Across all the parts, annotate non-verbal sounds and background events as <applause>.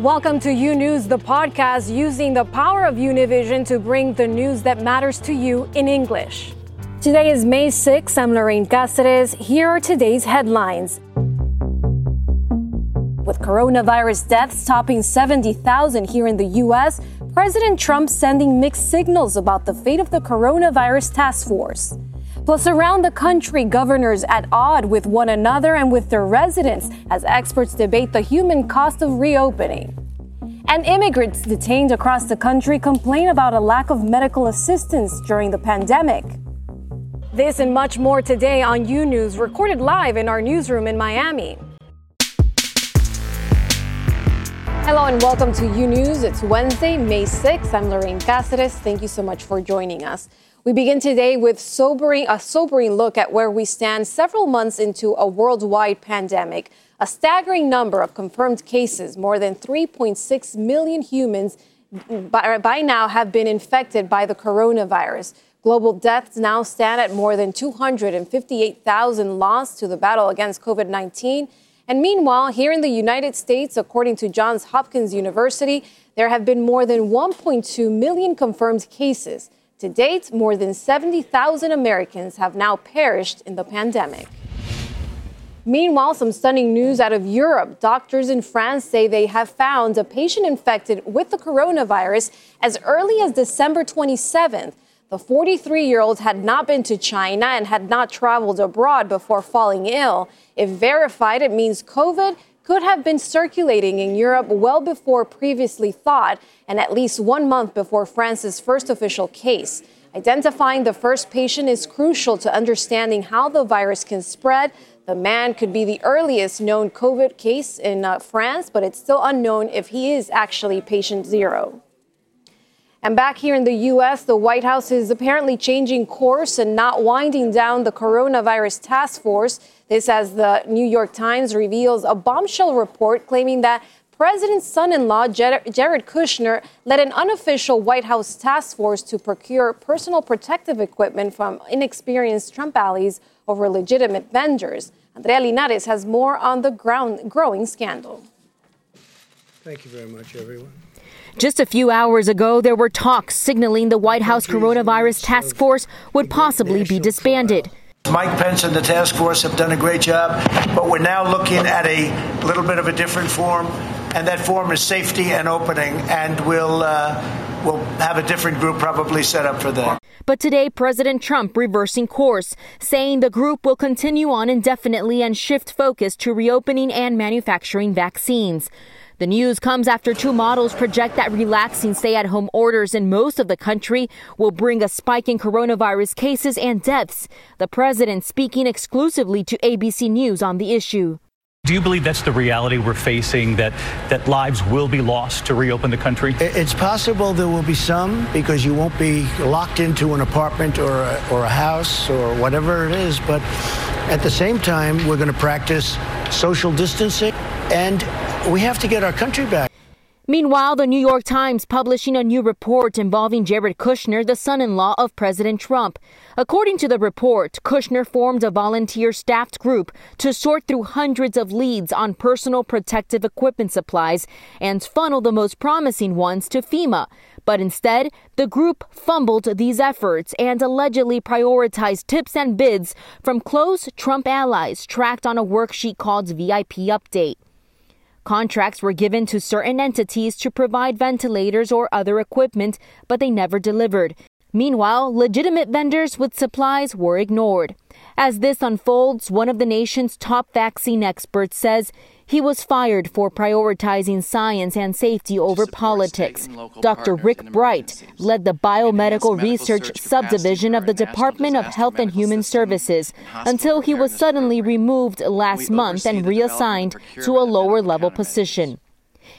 Welcome to U News, the podcast using the power of Univision to bring the news that matters to you in English. Today is May 6. I'm Lorraine Cáceres. Here are today's headlines. With coronavirus deaths topping 70,000 here in the U.S., President Trump sending mixed signals about the fate of the coronavirus task force. Plus, around the country, governors at odd with one another and with their residents as experts debate the human cost of reopening. And immigrants detained across the country complain about a lack of medical assistance during the pandemic. This and much more today on U News, recorded live in our newsroom in Miami. Hello and welcome to U News. It's Wednesday, May 6th. I'm Lorraine Cáceres. Thank you so much for joining us. We begin today with sobering, a sobering look at where we stand several months into a worldwide pandemic. A staggering number of confirmed cases, more than 3.6 million humans by, by now have been infected by the coronavirus. Global deaths now stand at more than 258,000 lost to the battle against COVID 19. And meanwhile, here in the United States, according to Johns Hopkins University, there have been more than 1.2 million confirmed cases. To date, more than 70,000 Americans have now perished in the pandemic. Meanwhile, some stunning news out of Europe. Doctors in France say they have found a patient infected with the coronavirus as early as December 27th. The 43 year old had not been to China and had not traveled abroad before falling ill. If verified, it means COVID could have been circulating in Europe well before previously thought and at least one month before France's first official case. Identifying the first patient is crucial to understanding how the virus can spread. The man could be the earliest known COVID case in uh, France, but it's still unknown if he is actually patient zero. And back here in the U.S., the White House is apparently changing course and not winding down the coronavirus task force. This, as the New York Times reveals a bombshell report claiming that President's son in law, Jared Kushner, led an unofficial White House task force to procure personal protective equipment from inexperienced Trump allies over legitimate vendors. Andrea Linares has more on the ground, growing scandal. Thank you very much, everyone. Just a few hours ago, there were talks signaling the White House coronavirus task force would possibly be disbanded. Mike Pence and the task force have done a great job, but we're now looking at a little bit of a different form, and that form is safety and opening, and we'll uh, we'll have a different group probably set up for that. But today, President Trump reversing course, saying the group will continue on indefinitely and shift focus to reopening and manufacturing vaccines. The news comes after two models project that relaxing stay at home orders in most of the country will bring a spike in coronavirus cases and deaths. The president speaking exclusively to ABC News on the issue. Do you believe that's the reality we're facing, that, that lives will be lost to reopen the country? It's possible there will be some because you won't be locked into an apartment or a, or a house or whatever it is. But at the same time, we're going to practice social distancing and we have to get our country back. Meanwhile, the New York Times publishing a new report involving Jared Kushner, the son in law of President Trump. According to the report, Kushner formed a volunteer staffed group to sort through hundreds of leads on personal protective equipment supplies and funnel the most promising ones to FEMA. But instead, the group fumbled these efforts and allegedly prioritized tips and bids from close Trump allies tracked on a worksheet called VIP Update. Contracts were given to certain entities to provide ventilators or other equipment, but they never delivered. Meanwhile, legitimate vendors with supplies were ignored. As this unfolds, one of the nation's top vaccine experts says he was fired for prioritizing science and safety over politics. Dr. Rick Bright led the biomedical research subdivision of the Department of Health and Human Services until he was suddenly removed last month and reassigned to a lower level position.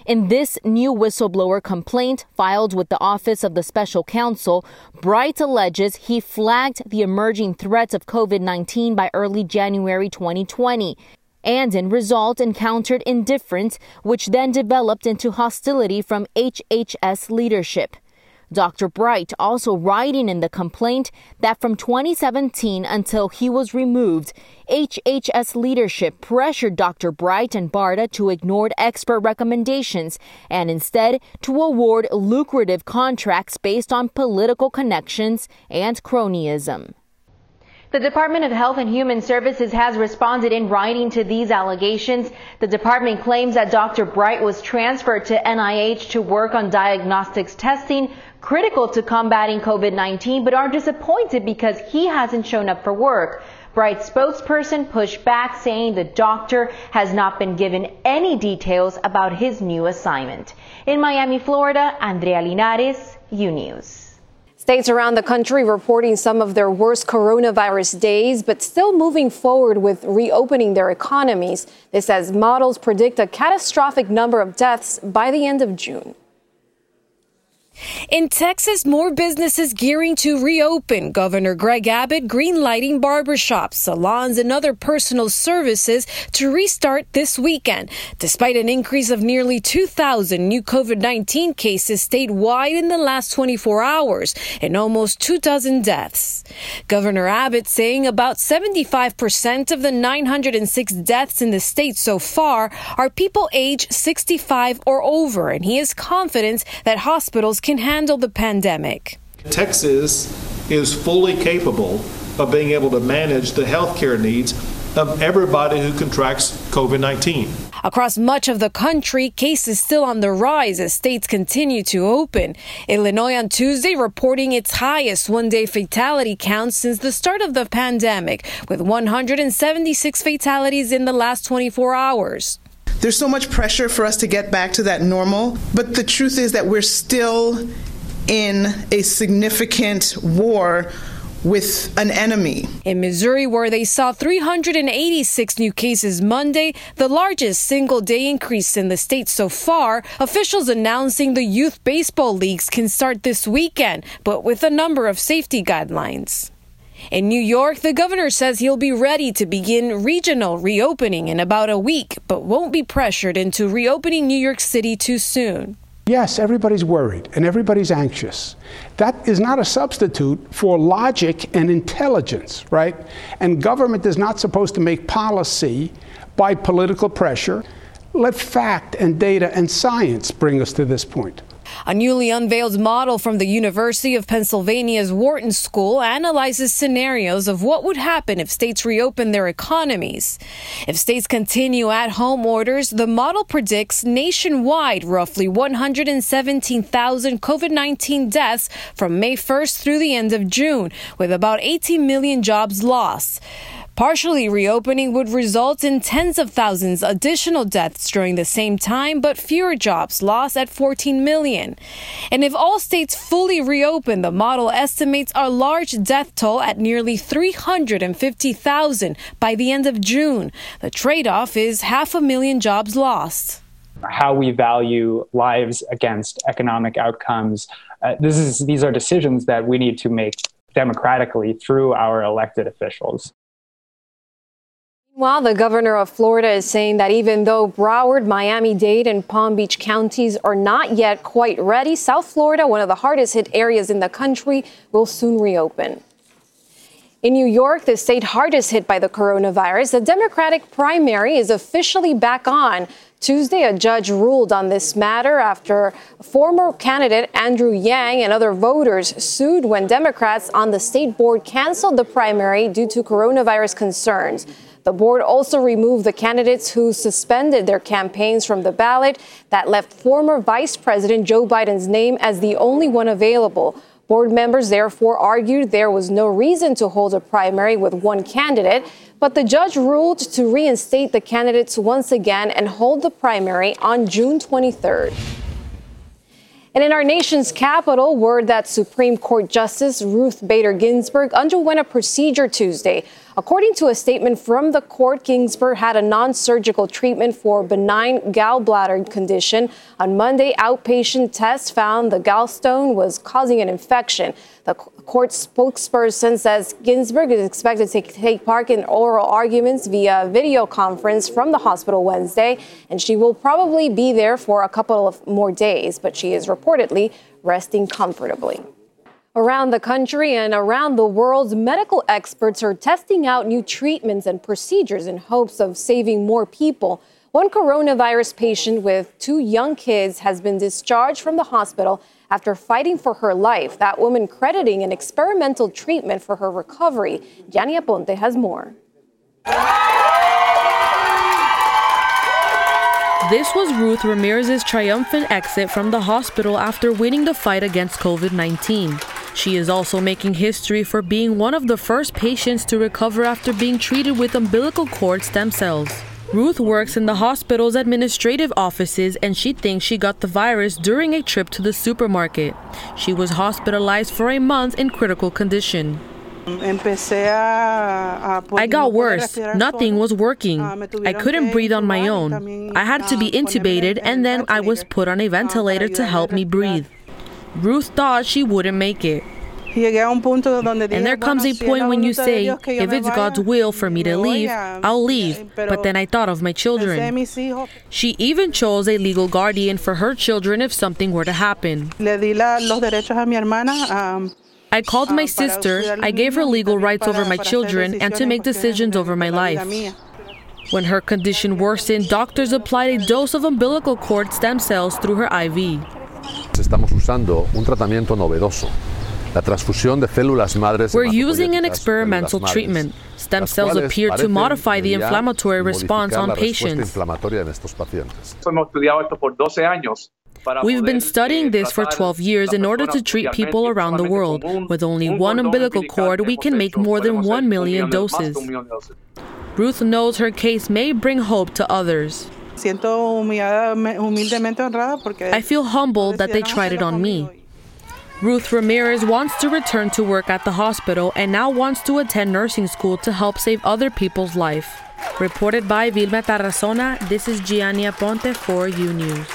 In this new whistleblower complaint filed with the Office of the Special Counsel, Bright alleges he flagged the emerging threats of COVID 19 by early January 2020 and in result encountered indifference, which then developed into hostility from HHS leadership. Dr. Bright also writing in the complaint that from 2017 until he was removed, HHS leadership pressured Dr. Bright and BARDA to ignore expert recommendations and instead to award lucrative contracts based on political connections and cronyism. The Department of Health and Human Services has responded in writing to these allegations. The department claims that Dr. Bright was transferred to NIH to work on diagnostics testing critical to combating COVID-19, but are disappointed because he hasn't shown up for work. Bright's spokesperson pushed back, saying the doctor has not been given any details about his new assignment. In Miami, Florida, Andrea Linares, U News. States around the country reporting some of their worst coronavirus days, but still moving forward with reopening their economies. This as models predict a catastrophic number of deaths by the end of June. In Texas, more businesses gearing to reopen. Governor Greg Abbott greenlighting barbershops, salons, and other personal services to restart this weekend, despite an increase of nearly 2,000 new COVID 19 cases statewide in the last 24 hours and almost two dozen deaths. Governor Abbott saying about 75% of the 906 deaths in the state so far are people age 65 or over, and he is confident that hospitals can handle the pandemic. Texas is fully capable of being able to manage the health care needs of everybody who contracts COVID 19. Across much of the country, cases still on the rise as states continue to open. Illinois on Tuesday reporting its highest one day fatality count since the start of the pandemic, with 176 fatalities in the last 24 hours. There's so much pressure for us to get back to that normal, but the truth is that we're still in a significant war with an enemy. In Missouri, where they saw 386 new cases Monday, the largest single day increase in the state so far, officials announcing the youth baseball leagues can start this weekend, but with a number of safety guidelines. In New York, the governor says he'll be ready to begin regional reopening in about a week, but won't be pressured into reopening New York City too soon. Yes, everybody's worried and everybody's anxious. That is not a substitute for logic and intelligence, right? And government is not supposed to make policy by political pressure. Let fact and data and science bring us to this point. A newly unveiled model from the University of Pennsylvania's Wharton School analyzes scenarios of what would happen if states reopen their economies. If states continue at home orders, the model predicts nationwide roughly 117,000 COVID 19 deaths from May 1st through the end of June, with about 18 million jobs lost. Partially reopening would result in tens of thousands additional deaths during the same time, but fewer jobs lost at 14 million. And if all states fully reopen, the model estimates a large death toll at nearly 350,000 by the end of June. The trade off is half a million jobs lost. How we value lives against economic outcomes. Uh, this is, these are decisions that we need to make democratically through our elected officials. While the governor of Florida is saying that even though Broward, Miami Dade, and Palm Beach counties are not yet quite ready, South Florida, one of the hardest hit areas in the country, will soon reopen. In New York, the state hardest hit by the coronavirus, the Democratic primary is officially back on. Tuesday, a judge ruled on this matter after former candidate Andrew Yang and other voters sued when Democrats on the state board canceled the primary due to coronavirus concerns. The board also removed the candidates who suspended their campaigns from the ballot. That left former Vice President Joe Biden's name as the only one available. Board members therefore argued there was no reason to hold a primary with one candidate, but the judge ruled to reinstate the candidates once again and hold the primary on June 23rd. And in our nation's capital, word that Supreme Court Justice Ruth Bader Ginsburg underwent a procedure Tuesday According to a statement from the court, Ginsburg had a non surgical treatment for benign gallbladder condition. On Monday, outpatient tests found the gallstone was causing an infection. The court spokesperson says Ginsburg is expected to take part in oral arguments via video conference from the hospital Wednesday, and she will probably be there for a couple of more days, but she is reportedly resting comfortably. Around the country and around the world, medical experts are testing out new treatments and procedures in hopes of saving more people. One coronavirus patient with two young kids has been discharged from the hospital after fighting for her life. That woman crediting an experimental treatment for her recovery. Gianni Aponte has more. This was Ruth Ramirez's triumphant exit from the hospital after winning the fight against COVID 19. She is also making history for being one of the first patients to recover after being treated with umbilical cord stem cells. Ruth works in the hospital's administrative offices and she thinks she got the virus during a trip to the supermarket. She was hospitalized for a month in critical condition. I got worse. Nothing was working. I couldn't breathe on my own. I had to be intubated and then I was put on a ventilator to help me breathe. Ruth thought she wouldn't make it. And there comes a point when you say, if it's God's will for me to leave, I'll leave. But then I thought of my children. She even chose a legal guardian for her children if something were to happen. I called my sister, I gave her legal rights over my children and to make decisions over my life. When her condition worsened, doctors applied a dose of umbilical cord stem cells through her IV. Estamos usando un tratamiento novedoso. La transfusión de células madres We're using an experimental treatment. Stem cells appear to modify the inflammatory response on patients. We've been studying this for 12 years in order to treat people around the world. With only one umbilical cord, we can make more than 1 million doses. Ruth knows her case may bring hope to others. I feel humbled that they tried it on me. Ruth Ramirez wants to return to work at the hospital and now wants to attend nursing school to help save other people's life. Reported by Vilma Tarazona, this is Gianni Aponte for U News.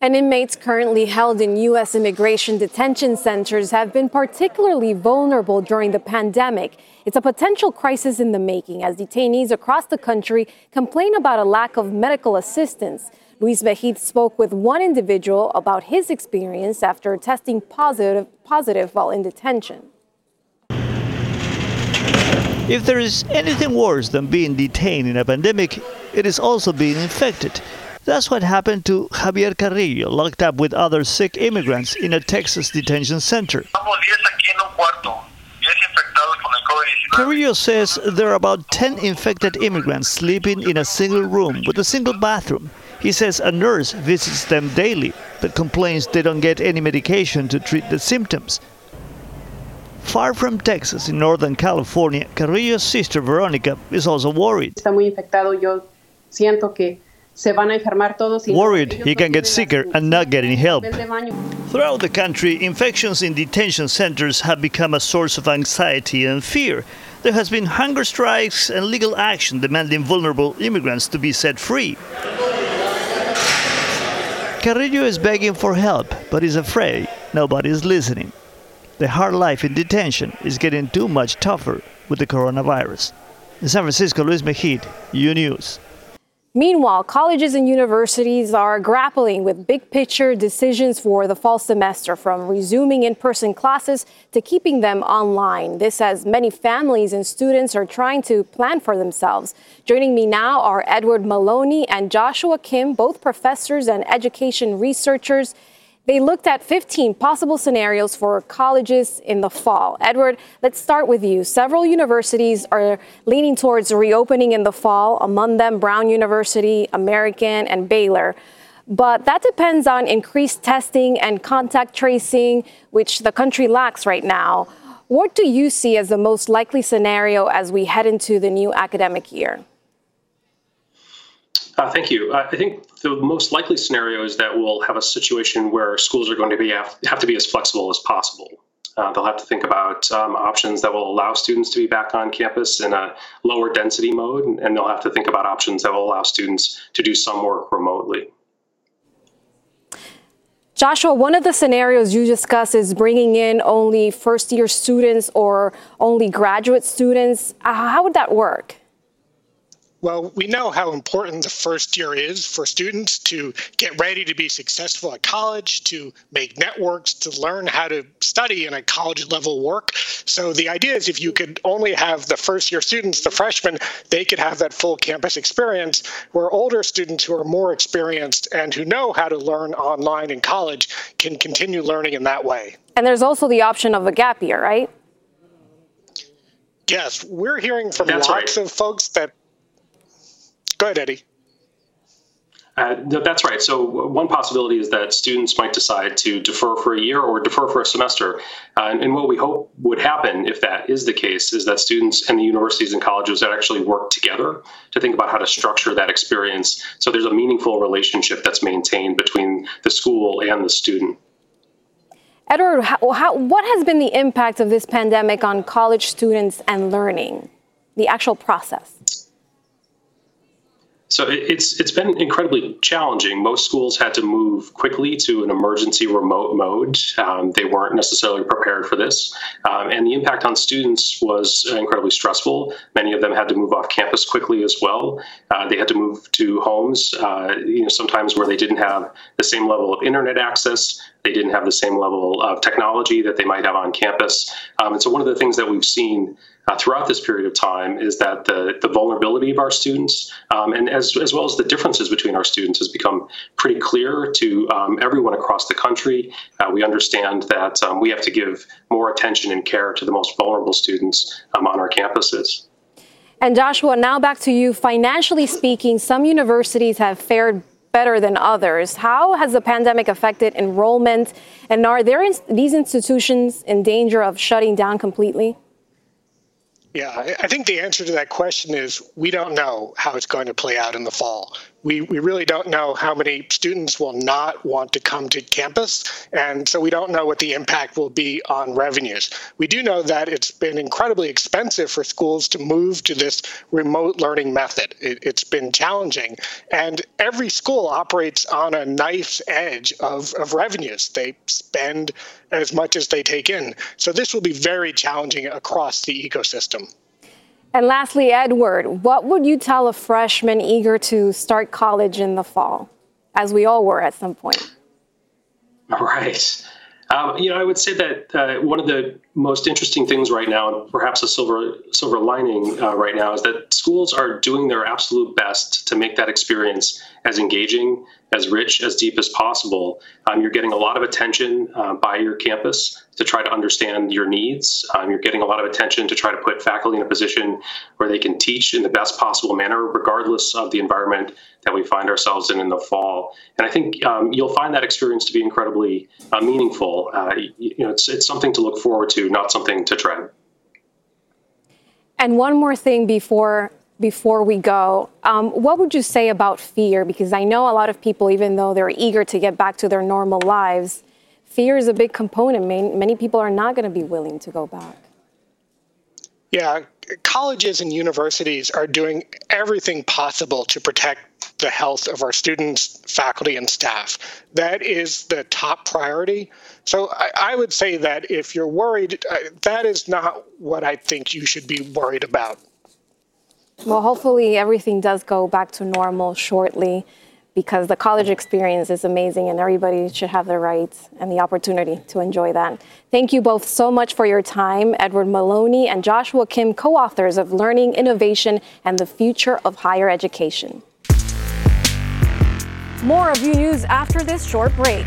And inmates currently held in U.S. immigration detention centers have been particularly vulnerable during the pandemic. It's a potential crisis in the making as detainees across the country complain about a lack of medical assistance. Luis Megid spoke with one individual about his experience after testing positive, positive while in detention. If there is anything worse than being detained in a pandemic, it is also being infected. That's what happened to Javier Carrillo, locked up with other sick immigrants in a Texas detention center. Carrillo says there are about 10 infected immigrants sleeping in a single room with a single bathroom. He says a nurse visits them daily, but complains they don't get any medication to treat the symptoms. Far from Texas, in Northern California, Carrillo's sister Veronica is also worried. Está muy infectado. Yo siento que Worried he can get sicker and not get any help. Throughout the country, infections in detention centers have become a source of anxiety and fear. There has been hunger strikes and legal action demanding vulnerable immigrants to be set free. Carrillo is begging for help, but is afraid nobody is listening. The hard life in detention is getting too much tougher with the coronavirus. In San Francisco, Luis Megid, U News. Meanwhile, colleges and universities are grappling with big picture decisions for the fall semester, from resuming in person classes to keeping them online. This as many families and students are trying to plan for themselves. Joining me now are Edward Maloney and Joshua Kim, both professors and education researchers. They looked at 15 possible scenarios for colleges in the fall. Edward, let's start with you. Several universities are leaning towards reopening in the fall, among them Brown University, American, and Baylor. But that depends on increased testing and contact tracing, which the country lacks right now. What do you see as the most likely scenario as we head into the new academic year? Uh, thank you. Uh, I think the most likely scenario is that we'll have a situation where schools are going to be have, have to be as flexible as possible. Uh, they'll have to think about um, options that will allow students to be back on campus in a lower density mode, and they'll have to think about options that will allow students to do some work remotely. Joshua, one of the scenarios you discuss is bringing in only first year students or only graduate students. Uh, how would that work? Well, we know how important the first year is for students to get ready to be successful at college, to make networks, to learn how to study in a college level work. So the idea is if you could only have the first year students, the freshmen, they could have that full campus experience, where older students who are more experienced and who know how to learn online in college can continue learning in that way. And there's also the option of a gap year, right? Yes, we're hearing from That's lots right. of folks that Go ahead, Eddie. Uh, that's right. So one possibility is that students might decide to defer for a year or defer for a semester. Uh, and, and, what we hope would happen if that is the case is that students and the universities and colleges that actually work together to think about how to structure that experience so there's a meaningful relationship that's maintained between the school and the student. Edward, how, how, what has been the impact of this pandemic on college students and learning, the actual process? So it's it's been incredibly challenging. Most schools had to move quickly to an emergency remote mode. Um, they weren't necessarily prepared for this, um, and the impact on students was incredibly stressful. Many of them had to move off campus quickly as well. Uh, they had to move to homes, uh, you know, sometimes where they didn't have the same level of internet access. They didn't have the same level of technology that they might have on campus. Um, and so, one of the things that we've seen uh, throughout this period of time is that the, the vulnerability of our students um, and as, as well as the differences between our students has become pretty clear to um, everyone across the country. Uh, we understand that um, we have to give more attention and care to the most vulnerable students um, on our campuses. And Joshua, now back to you. Financially speaking, some universities have fared better than others. How has the pandemic affected enrollment? And are there in- these institutions in danger of shutting down completely? Yeah, I think the answer to that question is we don't know how it's going to play out in the fall we, we really don't know how many students will not want to come to campus, and so we don't know what the impact will be on revenues. We do know that it's been incredibly expensive for schools to move to this remote learning method. It, has been challenging, and every school operates on a knife's edge of, of revenues. They spend as much as they take in. So this will be very challenging across the ecosystem. And lastly, Edward, what would you tell a freshman eager to start college in the fall, as we all were at some point? <laughs> Right. Um, you know, I would say that uh, one of the most interesting things right now, and perhaps a silver silver lining uh, right now, is that schools are doing their absolute best to make that experience as engaging as rich, as deep as possible. Um, you're getting a lot of attention uh, by your campus to try to understand your needs. Um, you're getting a lot of attention to try to put faculty in a position where they can teach in the best possible manner, regardless of the environment that we find ourselves in in the fall. And I think um, you'll find that experience to be incredibly uh, meaningful. Uh, you know, it's, it's something to look forward to, not something to dread. And one more thing before before we go, um, what would you say about fear? Because I know a lot of people, even though they're eager to get back to their normal lives, fear is a big component. Many people are not going to be willing to go back. Yeah, colleges and universities are doing everything possible to protect the health of our students, faculty, and staff. That is the top priority. So I, I would say that if you're worried, uh, that is not what I think you should be worried about. Well, hopefully everything does go back to normal shortly because the college experience is amazing and everybody should have the rights and the opportunity to enjoy that. Thank you both so much for your time. Edward Maloney and Joshua Kim, co authors of Learning, Innovation, and the Future of Higher Education. More of U News after this short break.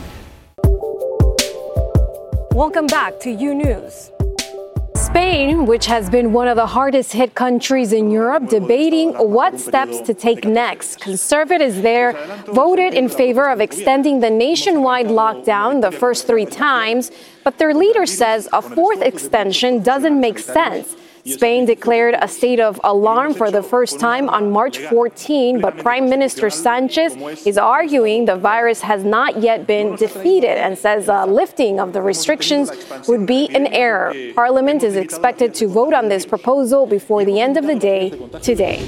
Welcome back to U News. Spain, which has been one of the hardest hit countries in Europe, debating what steps to take next. Conservatives there voted in favor of extending the nationwide lockdown the first three times, but their leader says a fourth extension doesn't make sense Spain declared a state of alarm for the first time on March 14, but Prime Minister Sanchez is arguing the virus has not yet been defeated and says a lifting of the restrictions would be an error. Parliament is expected to vote on this proposal before the end of the day today.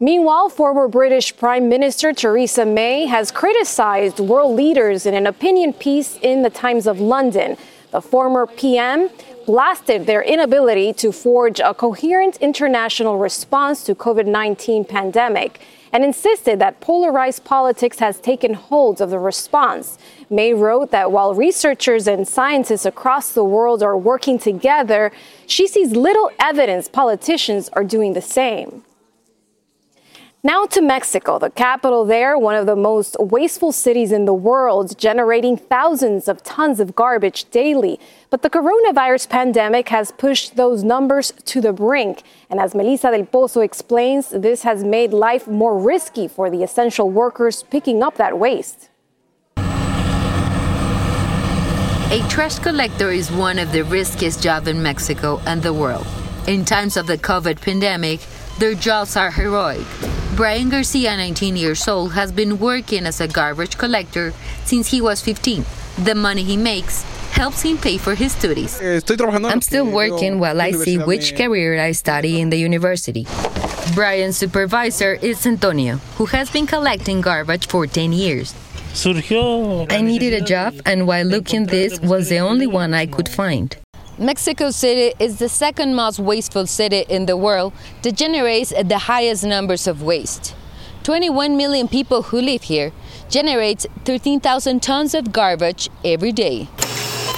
Meanwhile, former British Prime Minister Theresa May has criticized world leaders in an opinion piece in the Times of London. The former PM blasted their inability to forge a coherent international response to COVID-19 pandemic and insisted that polarized politics has taken hold of the response. May wrote that while researchers and scientists across the world are working together, she sees little evidence politicians are doing the same. Now to Mexico, the capital there, one of the most wasteful cities in the world, generating thousands of tons of garbage daily. But the coronavirus pandemic has pushed those numbers to the brink. And as Melissa del Pozo explains, this has made life more risky for the essential workers picking up that waste. A trash collector is one of the riskiest jobs in Mexico and the world. In times of the COVID pandemic, their jobs are heroic. Brian Garcia, 19 years old, has been working as a garbage collector since he was 15. The money he makes helps him pay for his studies. I'm still working while I see which career I study in the university. Brian's supervisor is Antonio, who has been collecting garbage for 10 years. I needed a job, and while looking, this was the only one I could find. Mexico City is the second most wasteful city in the world that generates the highest numbers of waste. 21 million people who live here generate 13,000 tons of garbage every day.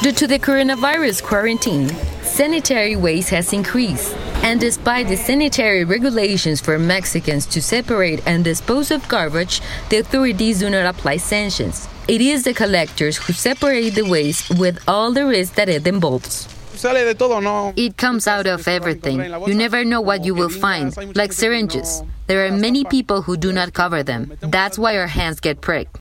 Due to the coronavirus quarantine, sanitary waste has increased. And despite the sanitary regulations for Mexicans to separate and dispose of garbage, the authorities do not apply sanctions. It is the collectors who separate the waste with all the risk that it involves. It comes out of everything. You never know what you will find, like syringes. There are many people who do not cover them. That's why our hands get pricked.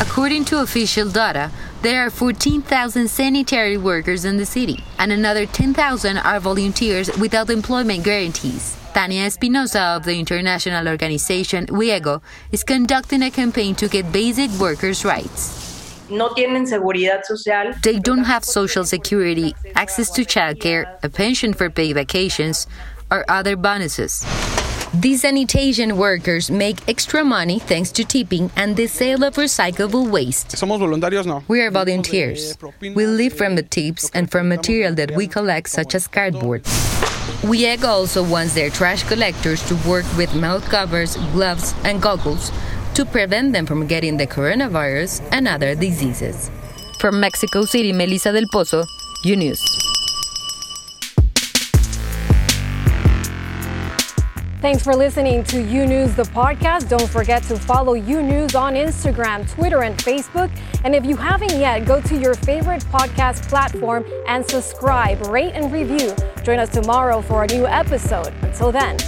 According to official data, there are 14,000 sanitary workers in the city, and another 10,000 are volunteers without employment guarantees. Tania Espinosa of the international organization WIEGO is conducting a campaign to get basic workers' rights no tienen seguridad social. They don't have social security, access to childcare, a pension for paid vacations, or other bonuses. These sanitation workers make extra money thanks to tipping and the sale of recyclable waste. Somos voluntarios, no. We are volunteers. We live from the tips and from material that we collect, such as cardboard. WIEGO also wants their trash collectors to work with mouth covers, gloves, and goggles to prevent them from getting the coronavirus and other diseases. From Mexico City, Melissa del Pozo, U News. Thanks for listening to U News, the podcast. Don't forget to follow U News on Instagram, Twitter, and Facebook. And if you haven't yet, go to your favorite podcast platform and subscribe, rate, and review. Join us tomorrow for a new episode. Until then,